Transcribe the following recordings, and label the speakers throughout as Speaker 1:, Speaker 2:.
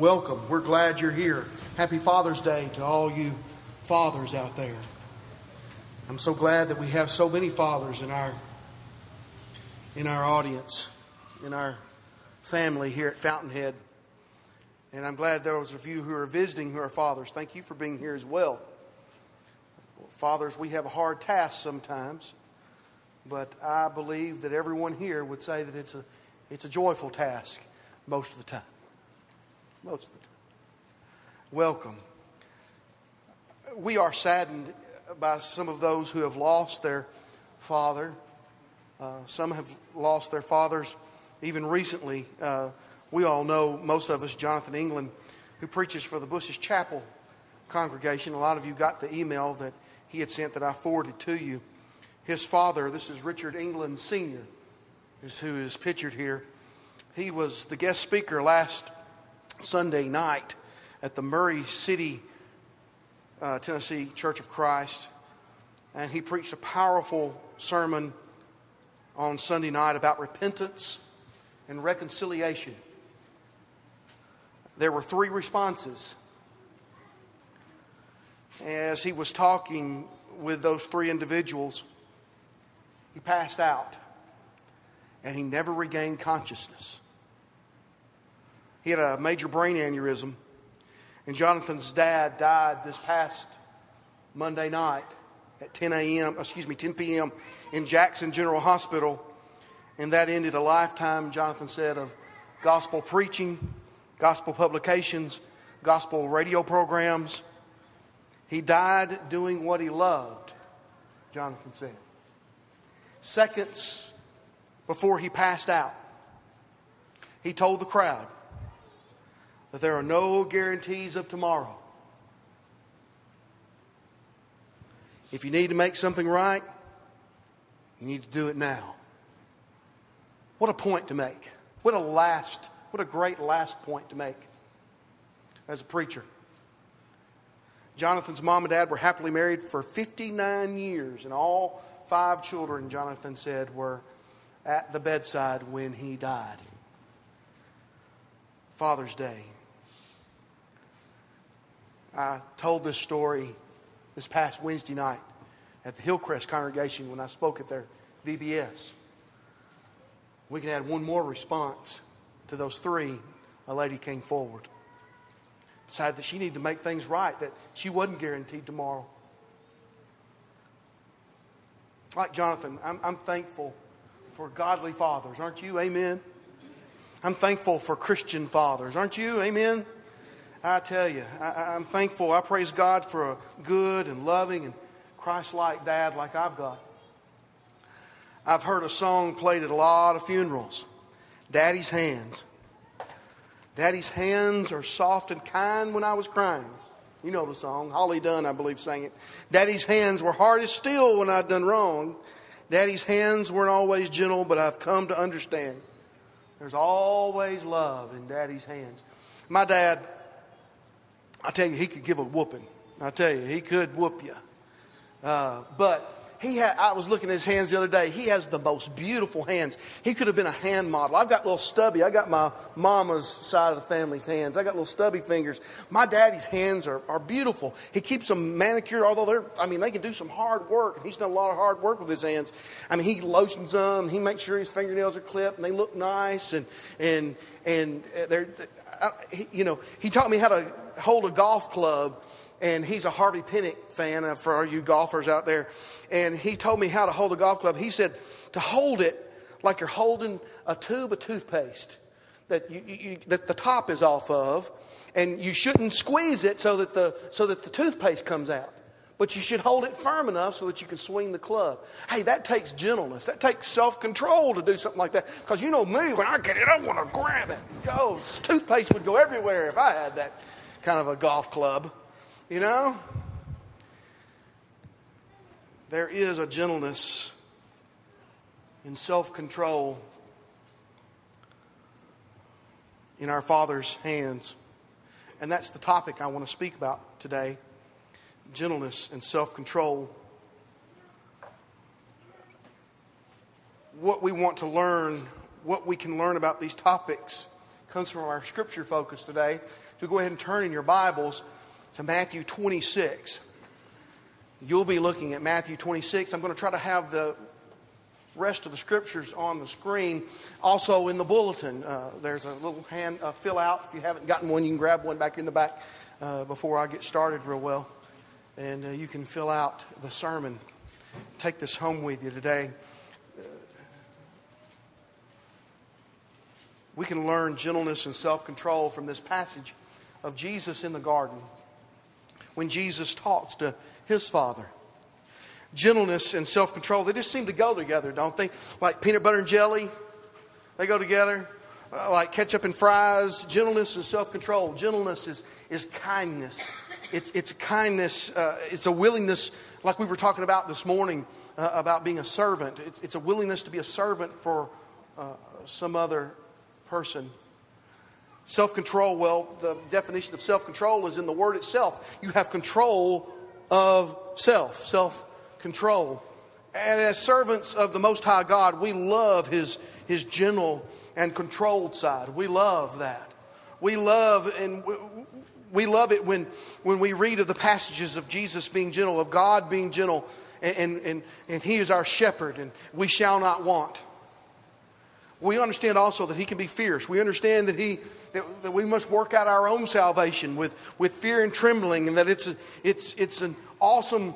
Speaker 1: Welcome. We're glad you're here. Happy Father's Day to all you fathers out there. I'm so glad that we have so many fathers in our in our audience, in our family here at Fountainhead. And I'm glad those of you who are visiting who are fathers. Thank you for being here as well. Fathers, we have a hard task sometimes, but I believe that everyone here would say that it's a it's a joyful task most of the time. Most of the time. Welcome. We are saddened by some of those who have lost their father. Uh, some have lost their fathers even recently. Uh, we all know, most of us, Jonathan England, who preaches for the Bushes Chapel congregation. A lot of you got the email that he had sent that I forwarded to you. His father, this is Richard England Sr., is who is pictured here. He was the guest speaker last Sunday night at the Maury City, uh, Tennessee Church of Christ, and he preached a powerful sermon on Sunday night about repentance and reconciliation. There were three responses. As he was talking with those three individuals, he passed out and he never regained consciousness. He had a major brain aneurysm, and Jonathan's dad died this past Monday night at 10 a.m., excuse me, 10 p.m. in Jackson General Hospital. And that ended a lifetime, Jonathan said, of gospel preaching, gospel publications, gospel radio programs. He died doing what he loved, Jonathan said. Seconds before he passed out, he told the crowd that there are no guarantees of tomorrow. If you need to make something right, you need to do it now. What a point to make. What a last, what a great last point to make as a preacher. Jonathan's mom and dad were happily married for 59 years, and all five children, Jonathan said, were at the bedside when he died. Father's Day. I told this story this past Wednesday night at the Hillcrest congregation when I spoke at their VBS. We can add one more response to those three. A lady came forward, decided that she needed to make things right, that she wasn't guaranteed tomorrow. Like Jonathan, I'm, I'm thankful for godly fathers, aren't you? Amen. I'm thankful for Christian fathers, aren't you? Amen. I tell you, I, am thankful. I praise God for a good and loving and Christ like dad like I've got. I've heard a song played at a lot of funerals Daddy's Hands. Daddy's hands are soft and kind when I was crying. You know the song. Holly Dunn, I believe, sang it. Daddy's hands were hard as steel when I'd done wrong. Daddy's hands weren't always gentle, but I've come to understand there's always love in Daddy's hands. My dad I tell you, he could give a whooping. I tell you, he could whoop you. Uh, but he had, I was looking at his hands the other day. He has the most beautiful hands. He could have been a hand model. I've got little stubby. I got my mama's side of the family's hands. I got little stubby fingers. My daddy's hands are, are beautiful. He keeps them manicured, although they're, I mean, they can do some hard work. And he's done a lot of hard work with his hands. I mean, he lotions them. He makes sure his fingernails are clipped and they look nice. And, and, and they're, you know, he taught me how to hold a golf club, and he's a Harvey Penick fan uh, for all you golfers out there. And he told me how to hold a golf club. He said to hold it like you're holding a tube of toothpaste that, you, you, that the top is off of, and you shouldn't squeeze it so that the, so that the toothpaste comes out but you should hold it firm enough so that you can swing the club. Hey, that takes gentleness. That takes self control to do something like that. Because you know me, when I get it, I want to grab it. Go. Toothpaste would go everywhere if I had that kind of a golf club, you know? There is a gentleness in self control in our Father's hands. And that's the topic I want to speak about today gentleness and self control. What we want to learn, what we can learn about these topics, comes from our scripture focus today. So go ahead and turn in your Bibles to Matthew 26. You'll be looking at Matthew 26. I'm going to try to have the rest of the scriptures on the screen. Also in the bulletin, uh, there's a little hand uh, fill out. If you haven't gotten one, you can grab one back in the back uh, before I get started real well. And uh, you can fill out the sermon. Take this home with you today. we can learn gentleness and self control from this passage of Jesus in the garden when Jesus talks to his Father. Gentleness and self control, they just seem to go together, don't they? Like peanut butter and jelly, they go together. Uh, like ketchup and fries, gentleness and self control. Gentleness is, is kindness. It's, it's kindness, uh, it's a willingness, like we were talking about this morning, uh, about being a servant. It's, it's, a willingness to be a servant for uh, some other person. Self control, well, the definition of self control is in the word itself. You have control of self, self control. And as servants of the Most High God, we love His, His gentle and controlled side. We love that. We love and we love it when, when we read of the passages of Jesus being gentle, of God being gentle, and, and, and He is our shepherd, and we shall not want. We understand also that he can be fierce. We understand that, he, that, that we must work out our own salvation with, with fear and trembling, and that it's, a, it's, it's an awesome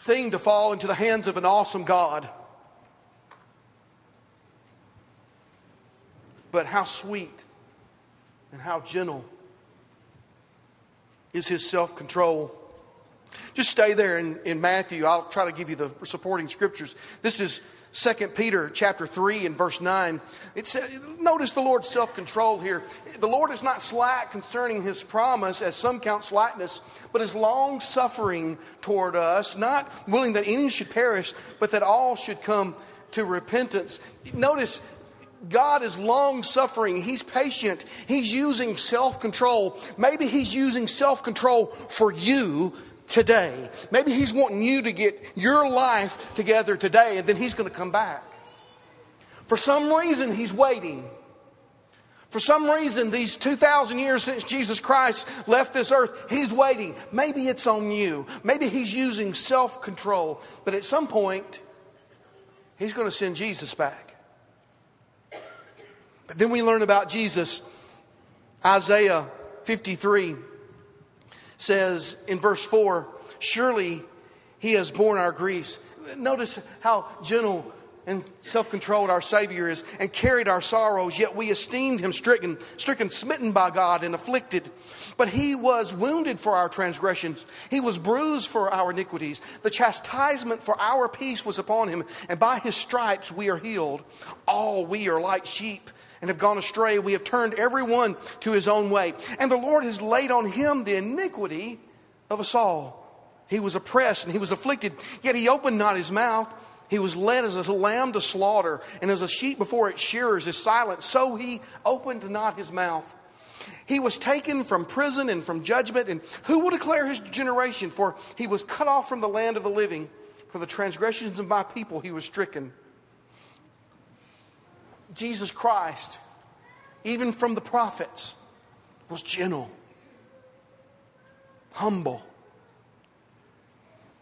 Speaker 1: thing to fall into the hands of an awesome God. But how sweet and how gentle is his self control. Just stay there in, in Matthew. I'll try to give you the supporting scriptures. This is 2 Peter chapter 3 and verse 9. It says, notice the Lord's self-control here. The Lord is not slack concerning his promise, as some count slackness, but is long suffering toward us, not willing that any should perish, but that all should come to repentance. Notice God is long suffering. He's patient. He's using self control. Maybe He's using self control for you today. Maybe He's wanting you to get your life together today and then He's going to come back. For some reason, He's waiting. For some reason, these 2,000 years since Jesus Christ left this earth, He's waiting. Maybe it's on you. Maybe He's using self control. But at some point, He's going to send Jesus back. Then we learn about Jesus. Isaiah 53 says in verse 4 Surely he has borne our griefs. Notice how gentle and self controlled our Savior is, and carried our sorrows, yet we esteemed him stricken, stricken, smitten by God, and afflicted. But he was wounded for our transgressions, he was bruised for our iniquities. The chastisement for our peace was upon him, and by his stripes we are healed. All we are like sheep and have gone astray. We have turned everyone to his own way. And the Lord has laid on him the iniquity of us all. He was oppressed and he was afflicted, yet he opened not his mouth. He was led as a lamb to slaughter, and as a sheep before its shearers is silent, so he opened not his mouth. He was taken from prison and from judgment, and who will declare his generation? For he was cut off from the land of the living. For the transgressions of my people he was stricken. Jesus Christ, even from the prophets, was gentle, humble.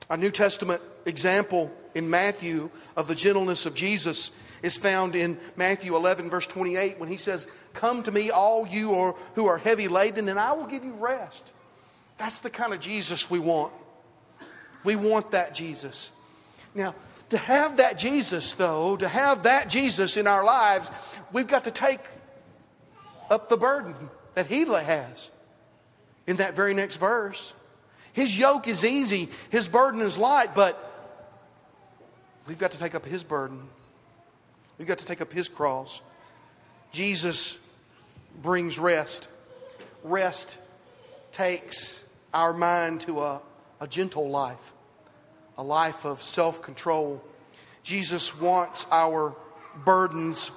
Speaker 1: A New Testament example in Matthew of the gentleness of Jesus is found in Matthew 11, verse 28, when he says, Come to me, all you who are heavy laden, and I will give you rest. That's the kind of Jesus we want. We want that Jesus. Now, to have that Jesus, though, to have that Jesus in our lives, we've got to take up the burden that He has in that very next verse. His yoke is easy, His burden is light, but we've got to take up His burden. We've got to take up His cross. Jesus brings rest. Rest takes our mind to a, a gentle life a life of self control. Jesus wants our burdens.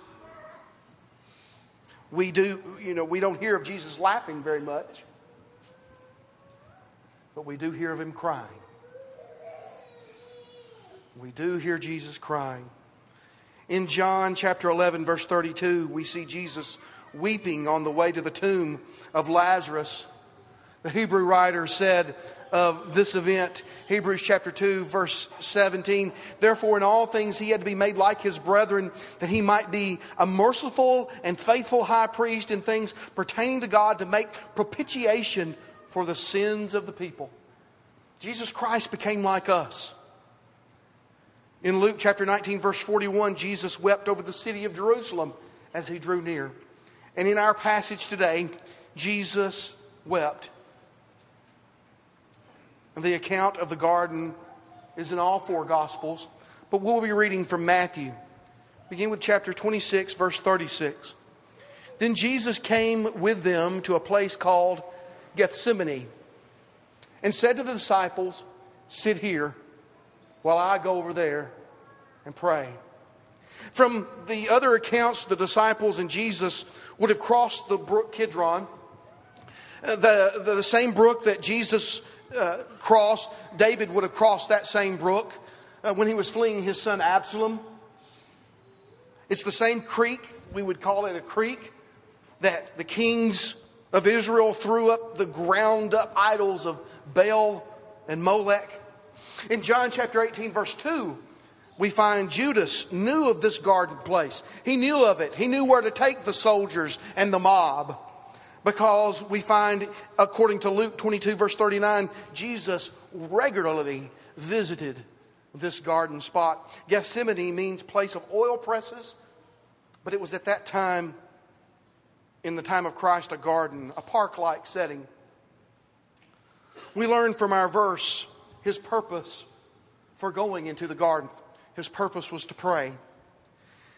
Speaker 1: We do, you know, we don't hear of Jesus laughing very much, but we do hear of him crying. We do hear Jesus crying. In John chapter 11, verse 32, we see Jesus weeping on the way to the tomb of Lazarus. The Hebrew writer said of this event, Hebrews chapter 2, verse 17, therefore in all things he had to be made like his brethren, that he might be a merciful and faithful high priest in things pertaining to God to make propitiation for the sins of the people. Jesus Christ became like us. In Luke chapter 19, verse 41, Jesus wept over the city of Jerusalem as he drew near. And in our passage today, Jesus wept. And the account of the garden is in all four Gospels, but we'll be reading from Matthew. Begin with chapter 26, verse 36. Then Jesus came with them to a place called Gethsemane and said to the disciples, Sit here while I go over there and pray. From the other accounts, the disciples and Jesus would have crossed the brook Kidron, uh, the, the, the same brook that Jesus uh, crossed. David would have crossed that same brook uh, when he was fleeing his son Absalom. It's the same creek, we would call it a creek, that the kings of Israel threw up the ground up idols of Baal and Molech. In John chapter 18, verse 2, we find Judas knew of this garden place. He knew of it. He knew where to take the soldiers and the mob. Because we find, according to Luke 22, verse 39, Jesus regularly visited this garden spot. Gethsemane means place of oil presses, but it was at that time, in the time of Christ, a garden, a park like setting. We learn from our verse his purpose for going into the garden. His purpose was to pray.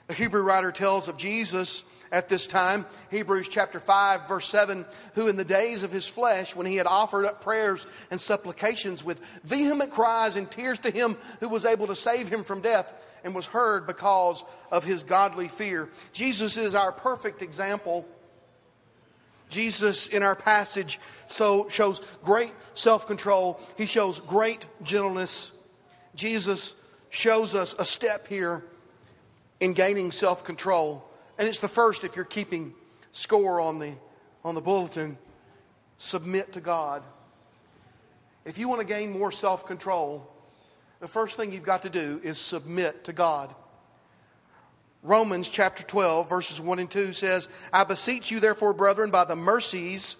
Speaker 1: The Hebrew writer tells of Jesus at this time, Hebrews chapter 5, verse 7, who in the days of his flesh, when he had offered up prayers and supplications with vehement cries and tears to him who was able to save him from death, and was heard because of his godly fear. Jesus is our perfect example. Jesus, in our passage, so shows great self control. He shows great gentleness. Jesus shows us a step here in gaining self control. And it's the first if you're keeping score on the, on the bulletin submit to God. If you want to gain more self control, the first thing you've got to do is submit to God. Romans chapter 12, verses 1 and 2 says, I beseech you, therefore, brethren, by the mercies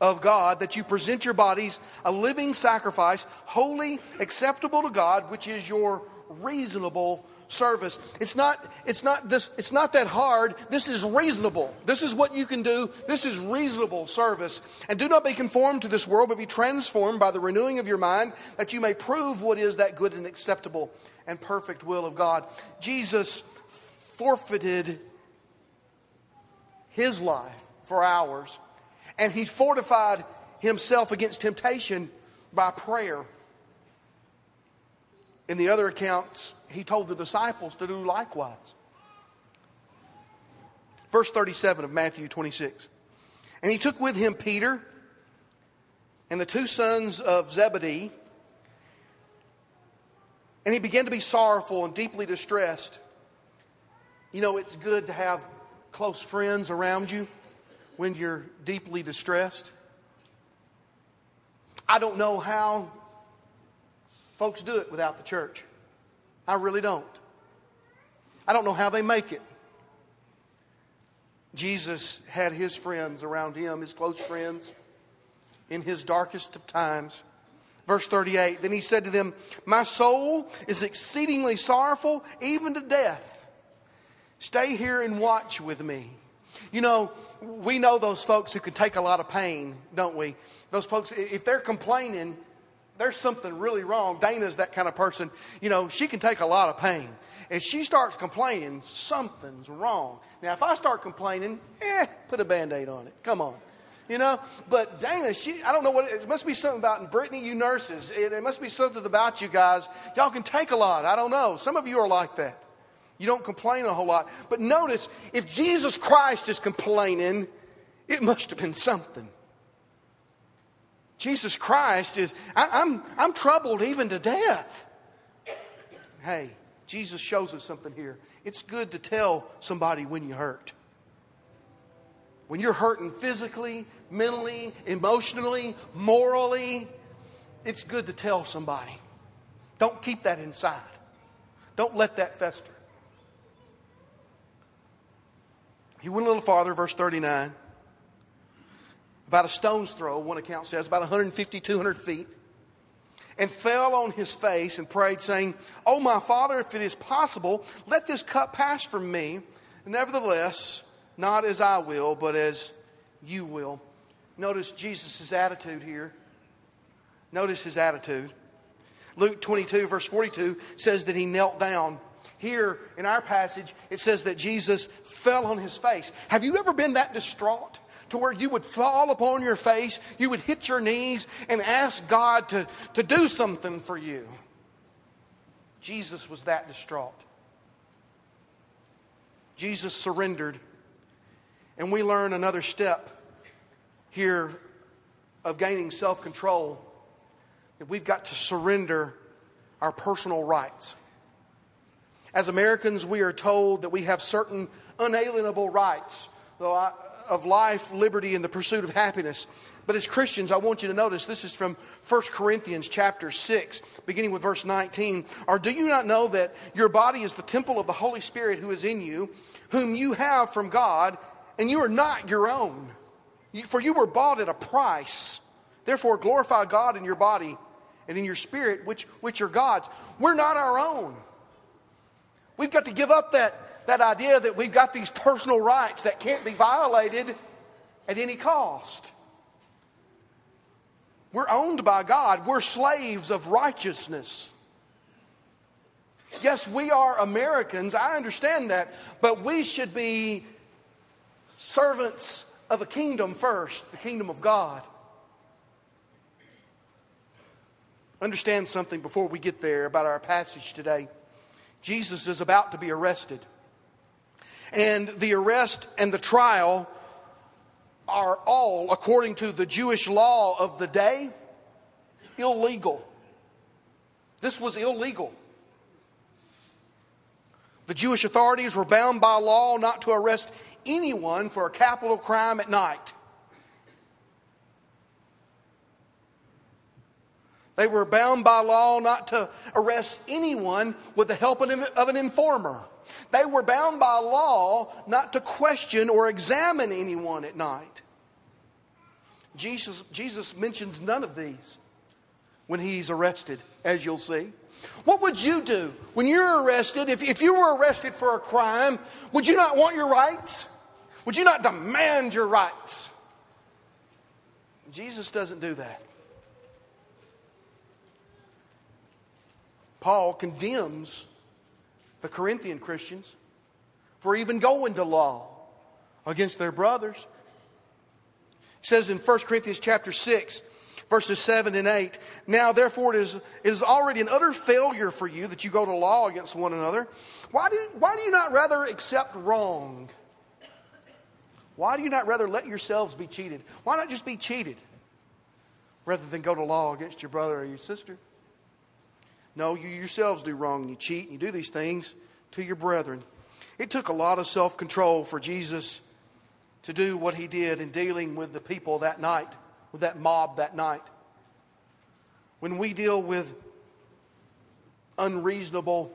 Speaker 1: of God that you present your bodies a living sacrifice, holy, acceptable to God, which is your reasonable service. It's not, it's not this, it's not that hard. This is reasonable. This is what you can do. This is reasonable service. And do not be conformed to this world, but be transformed by the renewing of your mind, that you may prove what is that good and acceptable and perfect will of God. Jesus forfeited his life for ours and he fortified himself against temptation by prayer. In the other accounts, he told the disciples to do likewise. Verse 37 of Matthew 26. And he took with him Peter and the two sons of Zebedee, and he began to be sorrowful and deeply distressed. You know, it's good to have close friends around you when you're deeply distressed. I don't know how folks do it without the church. I really don't. I don't know how they make it. Jesus had his friends around him, his close friends, in his darkest of times. Verse 38 Then he said to them, My soul is exceedingly sorrowful, even to death. Stay here and watch with me. You know, we know those folks who can take a lot of pain, don't we? Those folks, if they're complaining, there's something really wrong. Dana's that kind of person. You know, she can take a lot of pain. If she starts complaining, something's wrong. Now, if I start complaining, eh, put a band aid on it. Come on. You know, but Dana, she, I don't know what, it, it must be something about, and Brittany, you nurses, it, it must be something about you guys. Y'all can take a lot. I don't know. Some of you are like that. You don't complain a whole lot. But notice, if Jesus Christ is complaining, it must have been something. Jesus Christ is, I, I'm, I'm troubled even to death. Hey, Jesus shows us something here. It's good to tell somebody when you hurt. When you're hurting physically, mentally, emotionally, morally, it's good to tell somebody. Don't keep that inside. Don't let that fester. He went a little farther, verse 39. About a stone's throw, one account says, about 150, 200 feet, and fell on his face and prayed, saying, Oh, my father, if it is possible, let this cup pass from me. Nevertheless, not as I will, but as you will. Notice Jesus' attitude here. Notice his attitude. Luke 22, verse 42 says that he knelt down. Here in our passage, it says that Jesus fell on his face. Have you ever been that distraught? To where you would fall upon your face, you would hit your knees and ask God to, to do something for you. Jesus was that distraught. Jesus surrendered. And we learn another step here of gaining self control that we've got to surrender our personal rights. As Americans, we are told that we have certain unalienable rights of life, liberty, and the pursuit of happiness. But as Christians, I want you to notice this is from 1 Corinthians chapter 6, beginning with verse 19. Or do you not know that your body is the temple of the Holy Spirit who is in you, whom you have from God, and you are not your own? For you were bought at a price. Therefore, glorify God in your body and in your spirit, which, which are God's. We're not our own. We've got to give up that, that idea that we've got these personal rights that can't be violated at any cost. We're owned by God, we're slaves of righteousness. Yes, we are Americans, I understand that, but we should be servants of a kingdom first, the kingdom of God. Understand something before we get there about our passage today. Jesus is about to be arrested. And the arrest and the trial are all, according to the Jewish law of the day, illegal. This was illegal. The Jewish authorities were bound by law not to arrest anyone for a capital crime at night. They were bound by law not to arrest anyone with the help of an informer. They were bound by law not to question or examine anyone at night. Jesus, Jesus mentions none of these when he's arrested, as you'll see. What would you do when you're arrested? If, if you were arrested for a crime, would you not want your rights? Would you not demand your rights? Jesus doesn't do that. Paul condemns the Corinthian Christians for even going to law against their brothers. He says in 1 Corinthians chapter 6, verses 7 and 8, Now therefore it is, it is already an utter failure for you that you go to law against one another. Why do, why do you not rather accept wrong? Why do you not rather let yourselves be cheated? Why not just be cheated rather than go to law against your brother or your sister? No, you yourselves do wrong and you cheat and you do these things to your brethren. It took a lot of self control for Jesus to do what he did in dealing with the people that night, with that mob that night. When we deal with unreasonable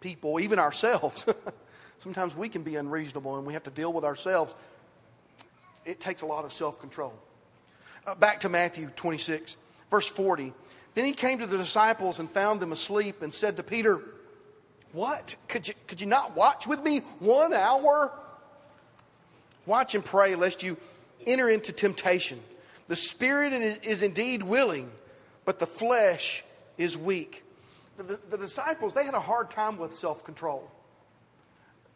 Speaker 1: people, even ourselves, sometimes we can be unreasonable and we have to deal with ourselves. It takes a lot of self control. Uh, back to Matthew 26, verse 40. Then he came to the disciples and found them asleep and said to Peter, What? Could you, could you not watch with me one hour? Watch and pray lest you enter into temptation. The spirit is indeed willing, but the flesh is weak. The, the, the disciples, they had a hard time with self control.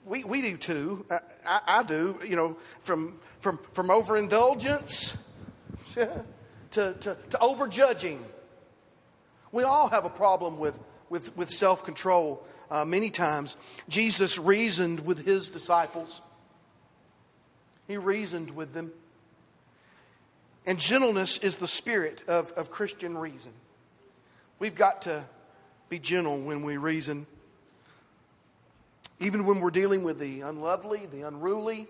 Speaker 1: We, we do too. I, I, I, do, you know, from, from, from overindulgence to, to, to overjudging we all have a problem with, with, with self control uh, many times. Jesus reasoned with his disciples, he reasoned with them. And gentleness is the spirit of, of Christian reason. We've got to be gentle when we reason. Even when we're dealing with the unlovely, the unruly,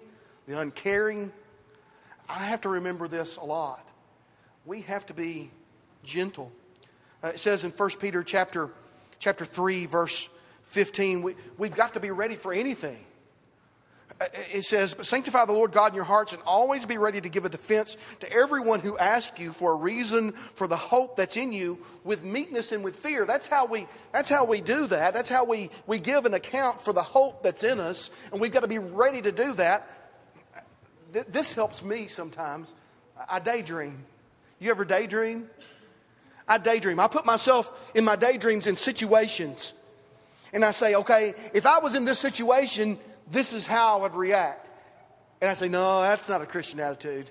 Speaker 1: the uncaring, I have to remember this a lot. We have to be gentle. Uh, it says in 1 Peter chapter, chapter 3, verse 15, we, we've got to be ready for anything. Uh, it says, But sanctify the Lord God in your hearts and always be ready to give a defense to everyone who asks you for a reason for the hope that's in you with meekness and with fear. That's how we, that's how we do that. That's how we, we give an account for the hope that's in us, and we've got to be ready to do that this helps me sometimes. I daydream. You ever daydream? I daydream. I put myself in my daydreams in situations. And I say, okay, if I was in this situation, this is how I would react. And I say, no, that's not a Christian attitude.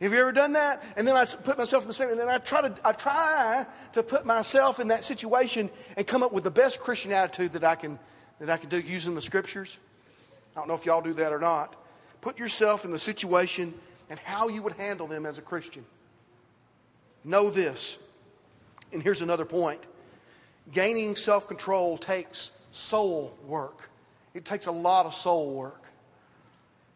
Speaker 1: Have you ever done that? And then I put myself in the same, and then I try to, I try to put myself in that situation and come up with the best Christian attitude that I can, that I can do using the scriptures. I don't know if y'all do that or not. Put yourself in the situation and how you would handle them as a Christian. Know this, and here's another point gaining self control takes soul work. It takes a lot of soul work.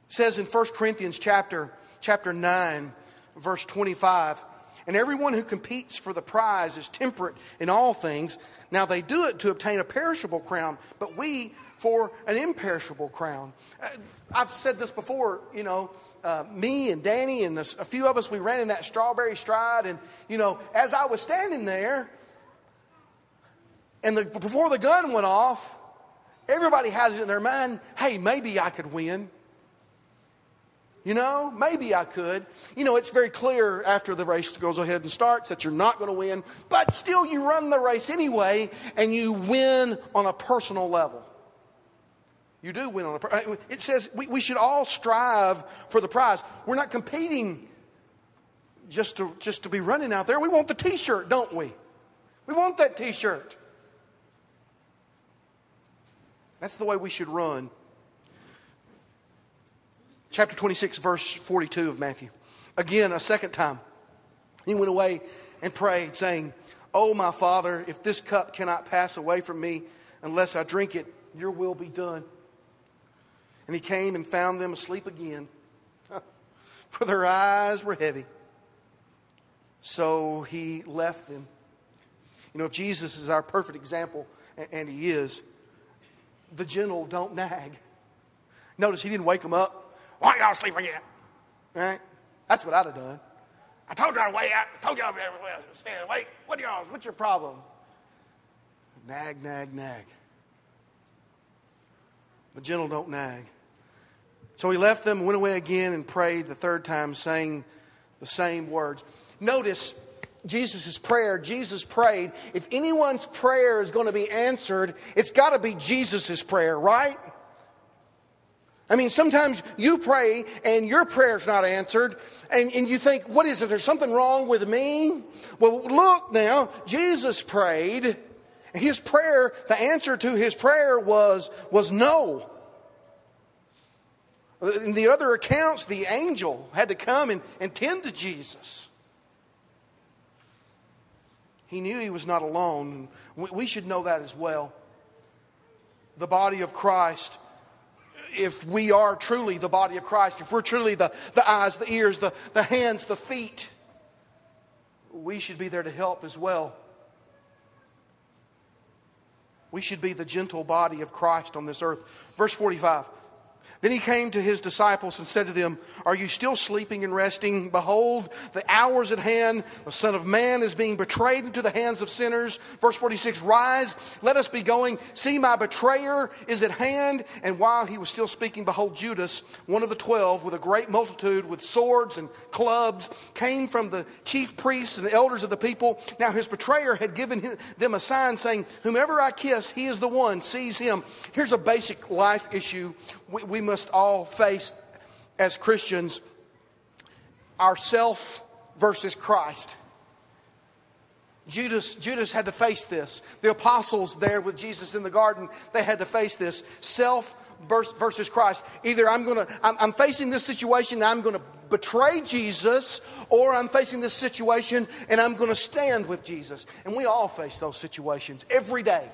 Speaker 1: It says in 1 Corinthians chapter, chapter 9, verse 25, and everyone who competes for the prize is temperate in all things. Now they do it to obtain a perishable crown, but we for an imperishable crown. Uh, I've said this before, you know, uh, me and Danny and a few of us, we ran in that strawberry stride. And, you know, as I was standing there, and the, before the gun went off, everybody has it in their mind hey, maybe I could win. You know, maybe I could. You know, it's very clear after the race goes ahead and starts that you're not going to win, but still you run the race anyway and you win on a personal level. You do win on a prize. It says we, we should all strive for the prize. We're not competing just to, just to be running out there. We want the t shirt, don't we? We want that t shirt. That's the way we should run. Chapter 26, verse 42 of Matthew. Again, a second time, he went away and prayed, saying, Oh, my Father, if this cup cannot pass away from me unless I drink it, your will be done. And he came and found them asleep again, for their eyes were heavy. So he left them. You know, if Jesus is our perfect example, and he is, the gentle don't nag. Notice he didn't wake them up. Why y'all asleep again? Right? That's what I'd have done. I told y'all to wake up. I told y'all to stay awake. What are y'all? What's your problem? Nag, nag, nag. The gentle don't nag. So he left them, went away again, and prayed the third time, saying the same words. Notice Jesus' prayer. Jesus prayed. If anyone's prayer is going to be answered, it's got to be Jesus' prayer, right? I mean, sometimes you pray and your prayer's not answered, and, and you think, what is it? There's something wrong with me? Well, look now, Jesus prayed. And his prayer, the answer to his prayer was, was no. In the other accounts, the angel had to come and, and tend to Jesus. He knew he was not alone. We should know that as well. The body of Christ, if we are truly the body of Christ, if we're truly the, the eyes, the ears, the, the hands, the feet, we should be there to help as well. We should be the gentle body of Christ on this earth. Verse 45 then he came to his disciples and said to them, Are you still sleeping and resting? Behold, the hour is at hand. The Son of Man is being betrayed into the hands of sinners. Verse 46 Rise, let us be going. See, my betrayer is at hand. And while he was still speaking, behold, Judas, one of the twelve, with a great multitude, with swords and clubs, came from the chief priests and the elders of the people. Now his betrayer had given them a sign saying, Whomever I kiss, he is the one. Seize him. Here's a basic life issue we, we must all face as Christians ourself versus Christ. Judas, Judas had to face this. The apostles there with Jesus in the garden, they had to face this. Self versus Christ. Either I'm going to, I'm, I'm facing this situation and I'm going to betray Jesus, or I'm facing this situation and I'm going to stand with Jesus. And we all face those situations every day.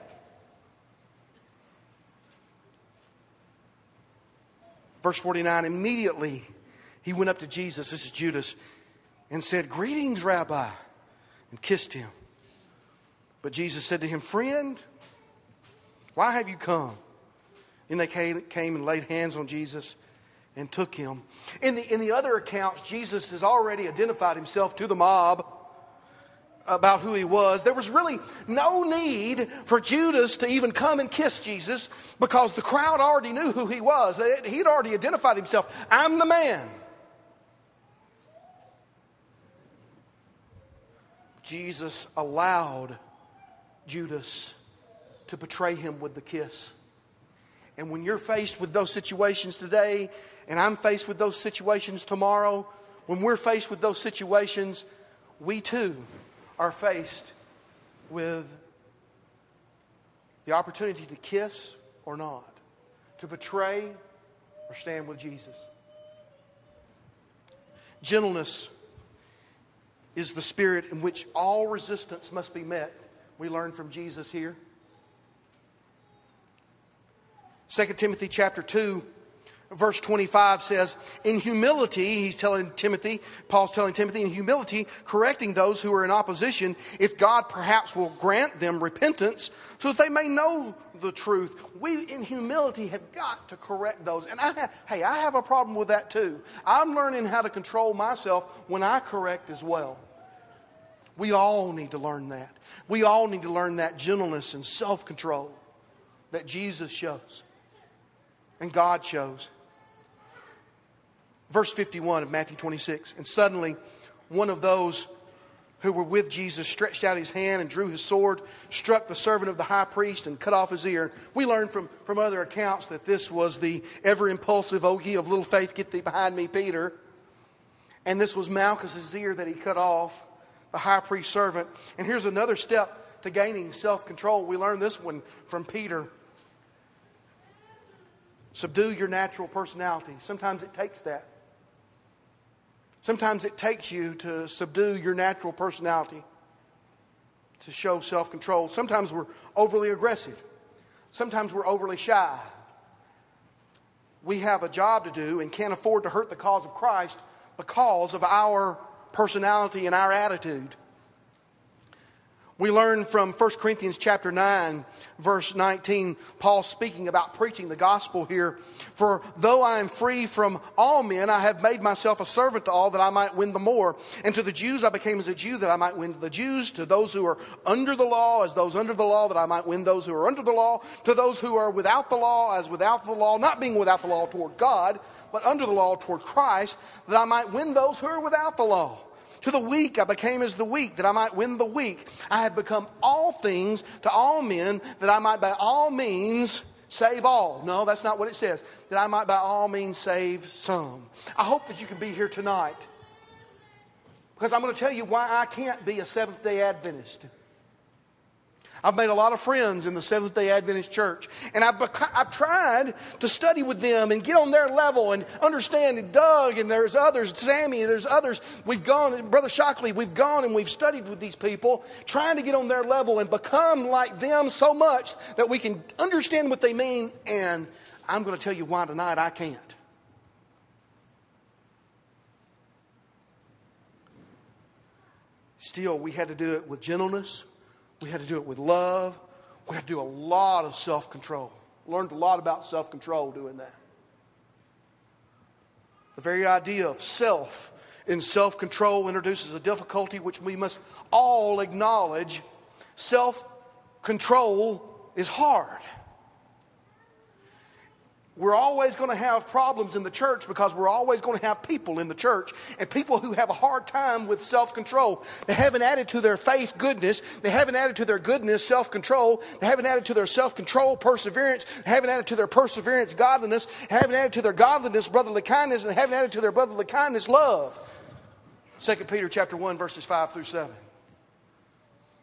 Speaker 1: Verse 49 immediately he went up to Jesus, this is Judas, and said, Greetings, Rabbi, and kissed him. But Jesus said to him, Friend, why have you come? And they came, came and laid hands on Jesus and took him. In the, in the other accounts, Jesus has already identified himself to the mob about who he was. There was really no need for Judas to even come and kiss Jesus because the crowd already knew who he was. He'd already identified himself. I'm the man. Jesus allowed Judas to betray him with the kiss. And when you're faced with those situations today, and I'm faced with those situations tomorrow, when we're faced with those situations, we too are faced with the opportunity to kiss or not, to betray or stand with Jesus. Gentleness is the spirit in which all resistance must be met. We learn from Jesus here. 2 Timothy chapter 2 verse 25 says, In humility, he's telling Timothy, Paul's telling Timothy, in humility, correcting those who are in opposition, if God perhaps will grant them repentance so that they may know the truth. We, in humility, have got to correct those. And I have, hey, I have a problem with that too. I'm learning how to control myself when I correct as well. We all need to learn that. We all need to learn that gentleness and self control that Jesus shows and God shows. Verse 51 of Matthew 26. And suddenly, one of those who were with Jesus stretched out his hand and drew his sword, struck the servant of the high priest, and cut off his ear. We learn from, from other accounts that this was the ever impulsive, O ye of little faith, get thee behind me, Peter. And this was Malchus's ear that he cut off, the high priest servant. And here's another step to gaining self control. We learn this one from Peter. Subdue your natural personality. Sometimes it takes that. Sometimes it takes you to subdue your natural personality, to show self control. Sometimes we're overly aggressive, sometimes we're overly shy. We have a job to do and can't afford to hurt the cause of Christ because of our personality and our attitude. We learn from 1 Corinthians chapter 9, verse 19, Paul speaking about preaching the gospel here. For though I am free from all men, I have made myself a servant to all that I might win the more. And to the Jews I became as a Jew that I might win the Jews. To those who are under the law, as those under the law, that I might win those who are under the law. To those who are without the law, as without the law, not being without the law toward God, but under the law toward Christ, that I might win those who are without the law. To the weak I became as the weak, that I might win the weak. I have become all things to all men, that I might by all means save all. No, that's not what it says. That I might by all means save some. I hope that you can be here tonight. Because I'm going to tell you why I can't be a Seventh day Adventist. I've made a lot of friends in the Seventh day Adventist church. And I've, I've tried to study with them and get on their level and understand. And Doug and there's others, Sammy, there's others. We've gone, Brother Shockley, we've gone and we've studied with these people, trying to get on their level and become like them so much that we can understand what they mean. And I'm going to tell you why tonight I can't. Still, we had to do it with gentleness we had to do it with love. We had to do a lot of self control. Learned a lot about self control doing that. The very idea of self in self control introduces a difficulty which we must all acknowledge. Self control is hard. We're always going to have problems in the church because we're always going to have people in the church and people who have a hard time with self control. They haven't added to their faith goodness. They haven't added to their goodness self control. They haven't added to their self control perseverance. They haven't added to their perseverance godliness. They haven't added to their godliness brotherly kindness. And they haven't added to their brotherly kindness love. 2 Peter chapter 1 verses 5 through 7.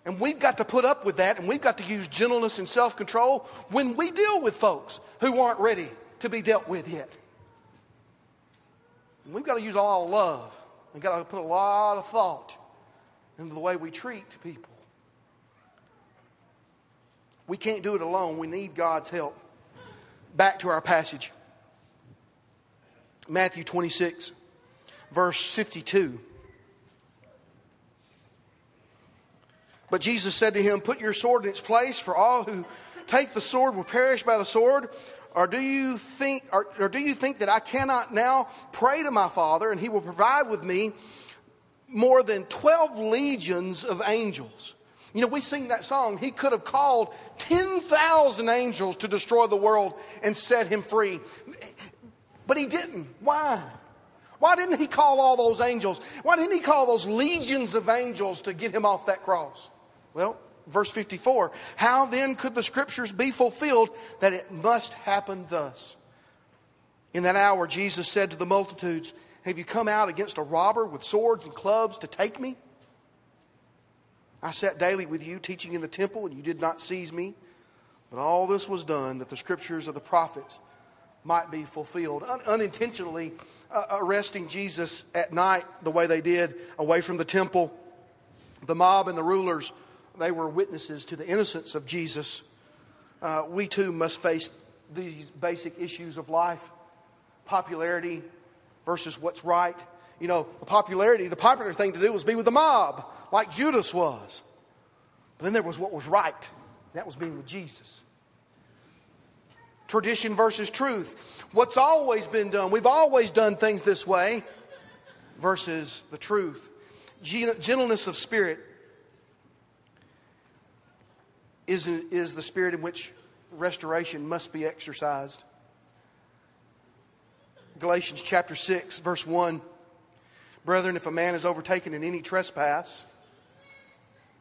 Speaker 1: And we've got to put up with that and we've got to use gentleness and self control when we deal with folks who aren't ready to be dealt with yet. And we've got to use a lot of love. We've got to put a lot of thought into the way we treat people. We can't do it alone. We need God's help. Back to our passage Matthew 26. verse 52. But Jesus said to him, Put your sword in its place, for all who take the sword will perish by the sword. Or do you think, or, or do you think that I cannot now pray to my Father and he will provide with me more than 12 legions of angels? You know, we sing that song. He could have called 10,000 angels to destroy the world and set him free. But he didn't. Why? Why didn't he call all those angels? Why didn't he call those legions of angels to get him off that cross? Well, verse 54 How then could the scriptures be fulfilled that it must happen thus? In that hour, Jesus said to the multitudes, Have you come out against a robber with swords and clubs to take me? I sat daily with you, teaching in the temple, and you did not seize me. But all this was done that the scriptures of the prophets might be fulfilled. Un- unintentionally uh, arresting Jesus at night the way they did away from the temple, the mob and the rulers, they were witnesses to the innocence of Jesus. Uh, we too must face these basic issues of life popularity versus what's right. You know, the popularity, the popular thing to do was be with the mob like Judas was. But then there was what was right. That was being with Jesus. Tradition versus truth. What's always been done. We've always done things this way versus the truth. Gentleness of spirit is, is the spirit in which restoration must be exercised. Galatians chapter 6, verse 1. Brethren, if a man is overtaken in any trespass,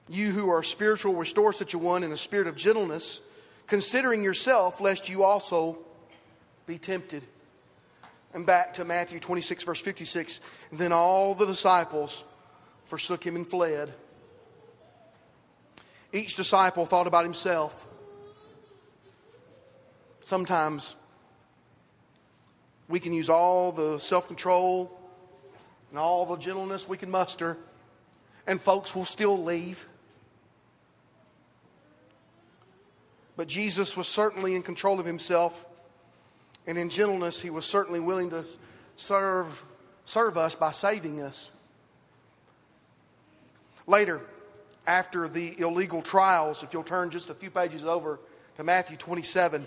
Speaker 1: you who are spiritual, restore such a one in a spirit of gentleness, considering yourself, lest you also be tempted. And back to Matthew 26, verse 56. Then all the disciples forsook him and fled. Each disciple thought about himself. Sometimes we can use all the self control and all the gentleness we can muster, and folks will still leave. But Jesus was certainly in control of himself, and in gentleness, he was certainly willing to serve, serve us by saving us. Later, after the illegal trials, if you'll turn just a few pages over to Matthew 27,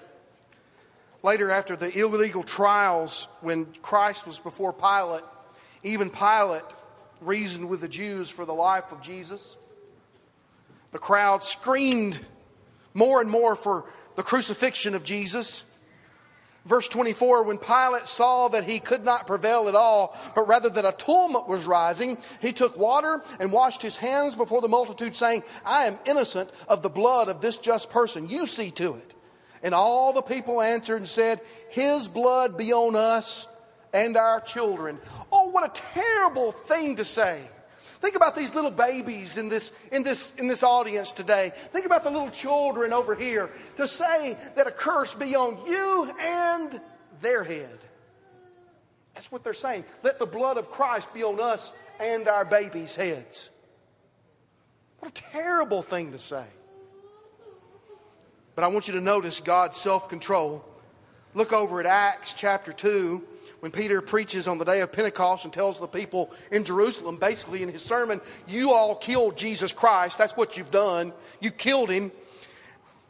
Speaker 1: later, after the illegal trials, when Christ was before Pilate, even Pilate reasoned with the Jews for the life of Jesus. The crowd screamed more and more for the crucifixion of Jesus. Verse 24, when Pilate saw that he could not prevail at all, but rather that a tumult was rising, he took water and washed his hands before the multitude, saying, I am innocent of the blood of this just person. You see to it. And all the people answered and said, His blood be on us and our children. Oh, what a terrible thing to say. Think about these little babies in this, in, this, in this audience today. Think about the little children over here. To say that a curse be on you and their head. That's what they're saying. Let the blood of Christ be on us and our babies' heads. What a terrible thing to say. But I want you to notice God's self control. Look over at Acts chapter 2 when Peter preaches on the day of Pentecost and tells the people in Jerusalem, basically in his sermon, You all killed Jesus Christ. That's what you've done. You killed him.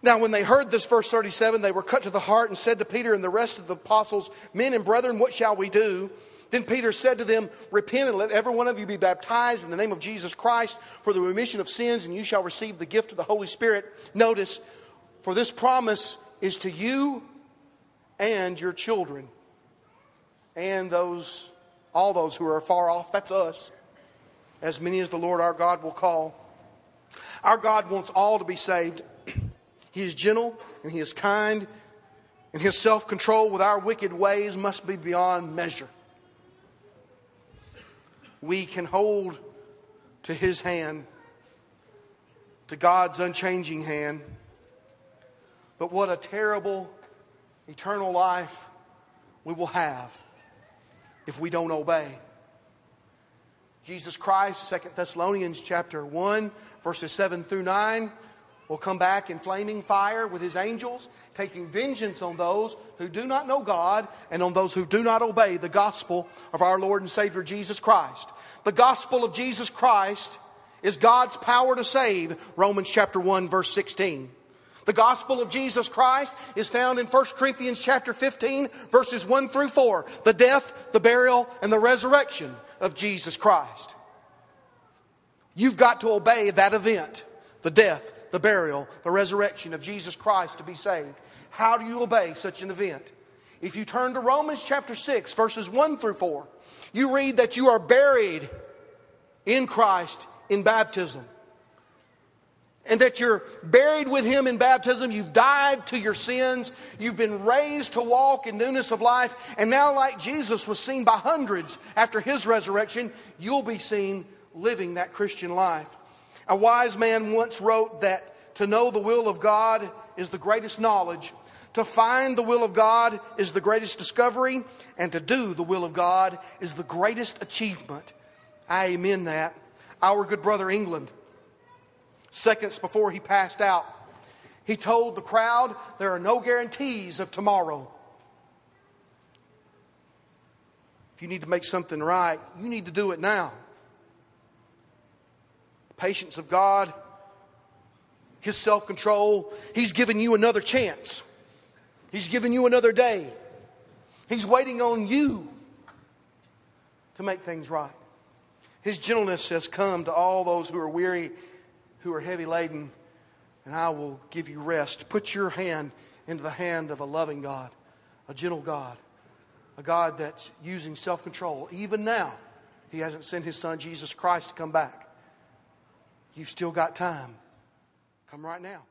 Speaker 1: Now, when they heard this, verse 37, they were cut to the heart and said to Peter and the rest of the apostles, Men and brethren, what shall we do? Then Peter said to them, Repent and let every one of you be baptized in the name of Jesus Christ for the remission of sins, and you shall receive the gift of the Holy Spirit. Notice, for this promise is to you and your children and those, all those who are far off. That's us. As many as the Lord our God will call. Our God wants all to be saved. He is gentle and He is kind, and His self control with our wicked ways must be beyond measure. We can hold to His hand, to God's unchanging hand. But what a terrible eternal life we will have if we don't obey. Jesus Christ, 2 Thessalonians chapter 1, verses 7 through 9, will come back in flaming fire with his angels, taking vengeance on those who do not know God and on those who do not obey the gospel of our Lord and Savior Jesus Christ. The gospel of Jesus Christ is God's power to save, Romans chapter 1 verse 16. The gospel of Jesus Christ is found in 1 Corinthians chapter 15 verses 1 through 4. The death, the burial, and the resurrection of Jesus Christ. You've got to obey that event, the death, the burial, the resurrection of Jesus Christ to be saved. How do you obey such an event? If you turn to Romans chapter 6, verses 1 through 4, you read that you are buried in Christ in baptism. And that you're buried with him in baptism. You've died to your sins. You've been raised to walk in newness of life. And now, like Jesus was seen by hundreds after his resurrection, you'll be seen living that Christian life. A wise man once wrote that to know the will of God is the greatest knowledge, to find the will of God is the greatest discovery, and to do the will of God is the greatest achievement. I amen that. Our good brother England, seconds before he passed out, he told the crowd there are no guarantees of tomorrow. If you need to make something right, you need to do it now patience of God, His self control. He's given you another chance, He's given you another day. He's waiting on you to make things right. His gentleness has come to all those who are weary, who are heavy laden, and I will give you rest. Put your hand into the hand of a loving God, a gentle God, a God that's using self control. Even now, He hasn't sent His Son, Jesus Christ, to come back. You've still got time. Come right now.